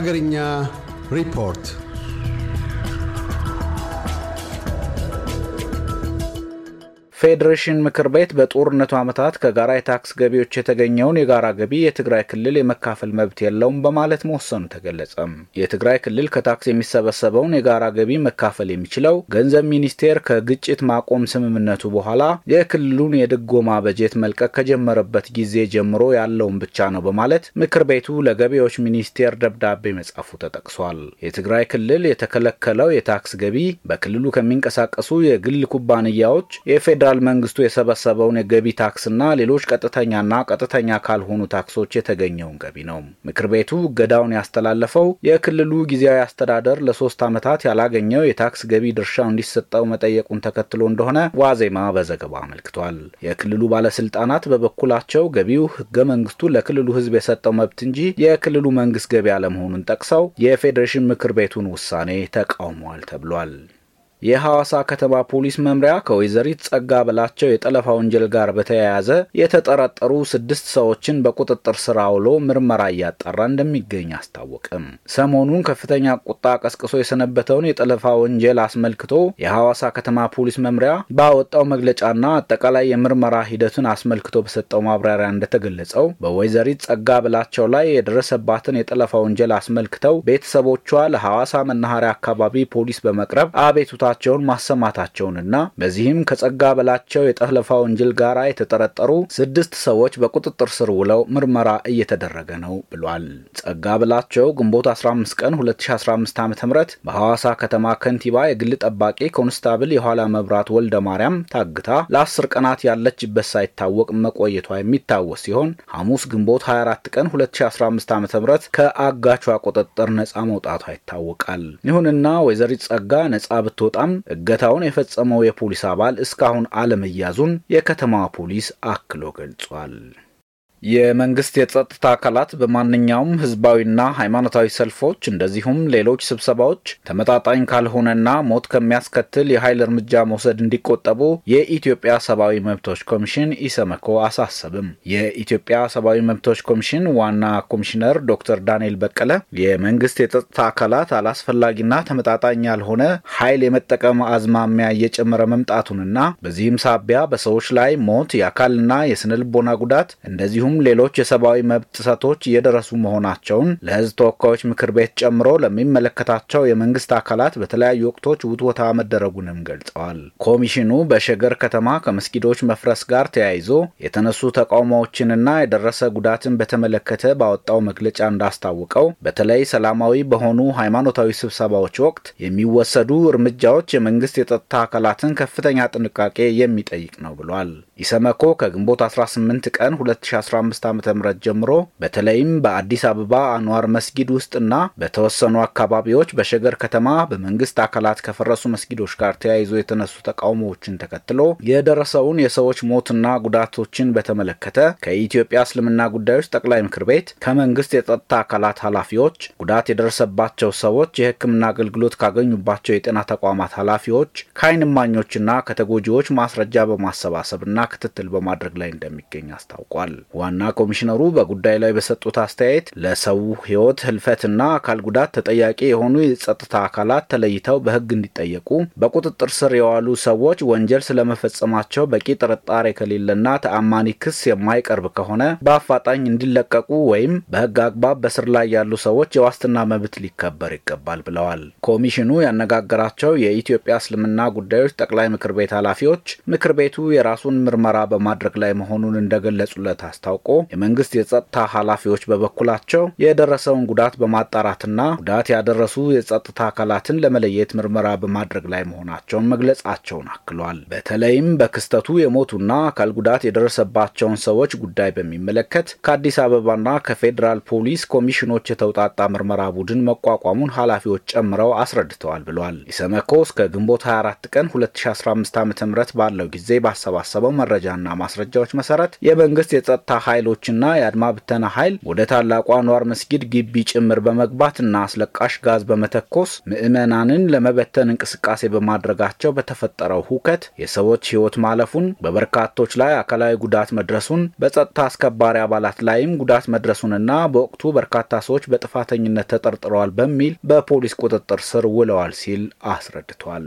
Hagarinya report. ፌዴሬሽን ምክር ቤት በጦርነቱ ዓመታት ከጋራ የታክስ ገቢዎች የተገኘውን የጋራ ገቢ የትግራይ ክልል የመካፈል መብት የለውም በማለት መወሰኑ ተገለጸም። የትግራይ ክልል ከታክስ የሚሰበሰበውን የጋራ ገቢ መካፈል የሚችለው ገንዘብ ሚኒስቴር ከግጭት ማቆም ስምምነቱ በኋላ የክልሉን የድጎማ በጀት መልቀቅ ከጀመረበት ጊዜ ጀምሮ ያለውን ብቻ ነው በማለት ምክር ቤቱ ለገቢዎች ሚኒስቴር ደብዳቤ መጻፉ ተጠቅሷል። የትግራይ ክልል የተከለከለው የታክስ ገቢ በክልሉ ከሚንቀሳቀሱ የግል ኩባንያዎች የፌዴራል የፌዴራል መንግስቱ የሰበሰበውን የገቢ ታክስና ሌሎች ቀጥተኛና ቀጥተኛ ካልሆኑ ታክሶች የተገኘውን ገቢ ነው። ምክር ቤቱ እገዳውን ያስተላለፈው የክልሉ ጊዜያዊ አስተዳደር ለሶስት ዓመታት ያላገኘው የታክስ ገቢ ድርሻው እንዲሰጠው መጠየቁን ተከትሎ እንደሆነ ዋዜማ በዘገባ አመልክቷል። የክልሉ ባለስልጣናት በበኩላቸው ገቢው ህገ መንግስቱ ለክልሉ ህዝብ የሰጠው መብት እንጂ የክልሉ መንግስት ገቢ አለመሆኑን ጠቅሰው የፌዴሬሽን ምክር ቤቱን ውሳኔ ተቃውሟል ተብሏል። የሐዋሳ ከተማ ፖሊስ መምሪያ ከወይዘሪት ጸጋ በላቸው የጠለፋ ወንጀል ጋር በተያያዘ የተጠረጠሩ ስድስት ሰዎችን በቁጥጥር ስር አውሎ ምርመራ እያጣራ እንደሚገኝ አስታወቅም። ሰሞኑን ከፍተኛ ቁጣ ቀስቅሶ የሰነበተውን የጠለፋ ወንጀል አስመልክቶ የሐዋሳ ከተማ ፖሊስ መምሪያ ባወጣው መግለጫና አጠቃላይ የምርመራ ሂደቱን አስመልክቶ በሰጠው ማብራሪያ እንደተገለጸው በወይዘሪት ጸጋ በላቸው ላይ የደረሰባትን የጠለፋ ወንጀል አስመልክተው ቤተሰቦቿ ለሐዋሳ መናኸሪያ አካባቢ ፖሊስ በመቅረብ አቤቱታቸውን ማሰማታቸውንና በዚህም ከጸጋ በላቸው የጠለፋ ወንጀል ጋር የተጠረጠሩ ስድስት ሰዎች በቁጥጥር ስር ውለው ምርመራ እየተደረገ ነው ብሏል። ጸጋ በላቸው ግንቦት 15 ቀን 2015 ዓ ም በሐዋሳ ከተማ ከንቲባ የግል ጠባቂ ኮንስታብል የኋላ መብራት ወልደ ማርያም ታግታ ለአስር ቀናት ያለችበት ሳይታወቅ መቆየቷ የሚታወስ ሲሆን ሐሙስ ግንቦት 24 ቀን 2015 ዓ ም ከአጋቿ ቁጥጥር ነፃ መውጣቷ ይታወቃል። ይሁንና ወይዘሪት ጸጋ ነፃ ብትወጣም እገታውን የፈጸመው የፖሊስ አባል እስካሁን አለመያዙን የከተማዋ ፖሊስ አክሎ ገልጿል። የመንግስት የጸጥታ አካላት በማንኛውም ህዝባዊና ሃይማኖታዊ ሰልፎች እንደዚሁም ሌሎች ስብሰባዎች ተመጣጣኝ ካልሆነና ሞት ከሚያስከትል የኃይል እርምጃ መውሰድ እንዲቆጠቡ የኢትዮጵያ ሰብአዊ መብቶች ኮሚሽን ኢሰመኮ አሳሰብም። የኢትዮጵያ ሰብአዊ መብቶች ኮሚሽን ዋና ኮሚሽነር ዶክተር ዳንኤል በቀለ የመንግስት የጸጥታ አካላት አላስፈላጊና ተመጣጣኝ ያልሆነ ኃይል የመጠቀም አዝማሚያ እየጨመረ መምጣቱንና በዚህም ሳቢያ በሰዎች ላይ ሞት፣ የአካልና የስነ ልቦና ጉዳት እንደዚሁም ሌሎች የሰብአዊ መብት ጥሰቶች እየደረሱ መሆናቸውን ለህዝብ ተወካዮች ምክር ቤት ጨምሮ ለሚመለከታቸው የመንግስት አካላት በተለያዩ ወቅቶች ውትወታ መደረጉንም ገልጸዋል። ኮሚሽኑ በሸገር ከተማ ከመስጊዶች መፍረስ ጋር ተያይዞ የተነሱ ተቃውሞዎችንና የደረሰ ጉዳትን በተመለከተ ባወጣው መግለጫ እንዳስታወቀው በተለይ ሰላማዊ በሆኑ ሃይማኖታዊ ስብሰባዎች ወቅት የሚወሰዱ እርምጃዎች የመንግስት የጸጥታ አካላትን ከፍተኛ ጥንቃቄ የሚጠይቅ ነው ብሏል። ኢሰመኮ ከግንቦት 18 ቀን 2015 ዓ ም ጀምሮ በተለይም በአዲስ አበባ አንዋር መስጊድ ውስጥና በተወሰኑ አካባቢዎች በሸገር ከተማ በመንግስት አካላት ከፈረሱ መስጊዶች ጋር ተያይዞ የተነሱ ተቃውሞዎችን ተከትሎ የደረሰውን የሰዎች ሞትና ጉዳቶችን በተመለከተ ከኢትዮጵያ እስልምና ጉዳዮች ጠቅላይ ምክር ቤት ከመንግስት የጸጥታ አካላት ኃላፊዎች፣ ጉዳት የደረሰባቸው ሰዎች የሕክምና አገልግሎት ካገኙባቸው የጤና ተቋማት ኃላፊዎች፣ ከዓይን እማኞችና ከተጎጂዎች ማስረጃ በማሰባሰብና ክትትል በማድረግ ላይ እንደሚገኝ አስታውቋል። ዋና ኮሚሽነሩ በጉዳዩ ላይ በሰጡት አስተያየት ለሰው ህይወት ህልፈትና አካል ጉዳት ተጠያቂ የሆኑ የጸጥታ አካላት ተለይተው በህግ እንዲጠየቁ፣ በቁጥጥር ስር የዋሉ ሰዎች ወንጀል ስለመፈጸማቸው በቂ ጥርጣሬ ከሌለና ተአማኒ ክስ የማይቀርብ ከሆነ በአፋጣኝ እንዲለቀቁ ወይም በህግ አግባብ በስር ላይ ያሉ ሰዎች የዋስትና መብት ሊከበር ይገባል ብለዋል። ኮሚሽኑ ያነጋገራቸው የኢትዮጵያ እስልምና ጉዳዮች ጠቅላይ ምክር ቤት ኃላፊዎች ምክር ቤቱ የራሱን ምርመራ በማድረግ ላይ መሆኑን እንደገለጹለት አስታውቆ የመንግስት የጸጥታ ኃላፊዎች በበኩላቸው የደረሰውን ጉዳት በማጣራትና ጉዳት ያደረሱ የጸጥታ አካላትን ለመለየት ምርመራ በማድረግ ላይ መሆናቸውን መግለጻቸውን አክሏል። በተለይም በክስተቱ የሞቱና አካል ጉዳት የደረሰባቸውን ሰዎች ጉዳይ በሚመለከት ከአዲስ አበባና ከፌዴራል ፖሊስ ኮሚሽኖች የተውጣጣ ምርመራ ቡድን መቋቋሙን ኃላፊዎች ጨምረው አስረድተዋል ብሏል። ኢሰመኮ እስከ ግንቦት 24 ቀን 2015 ዓ ም ባለው ጊዜ ባሰባሰበው መረጃና ማስረጃዎች መሰረት የመንግስት የጸጥታ ኃይሎችና የአድማ ብተና ኃይል ወደ ታላቁ አንዋር መስጊድ ግቢ ጭምር በመግባትና አስለቃሽ ጋዝ በመተኮስ ምዕመናንን ለመበተን እንቅስቃሴ በማድረጋቸው በተፈጠረው ሁከት የሰዎች ሕይወት ማለፉን፣ በበርካቶች ላይ አካላዊ ጉዳት መድረሱን፣ በጸጥታ አስከባሪ አባላት ላይም ጉዳት መድረሱንና በወቅቱ በርካታ ሰዎች በጥፋተኝነት ተጠርጥረዋል በሚል በፖሊስ ቁጥጥር ስር ውለዋል ሲል አስረድቷል።